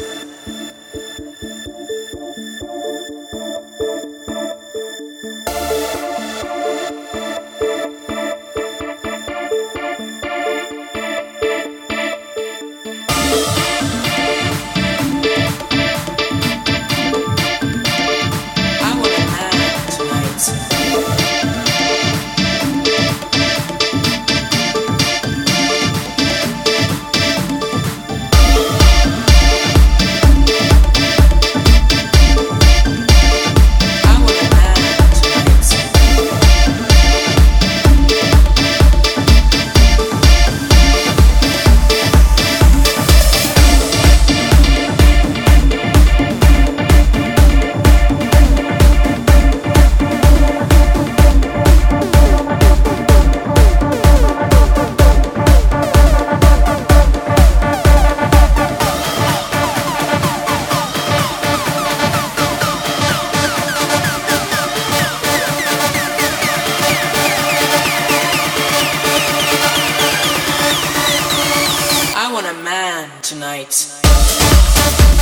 you a man tonight.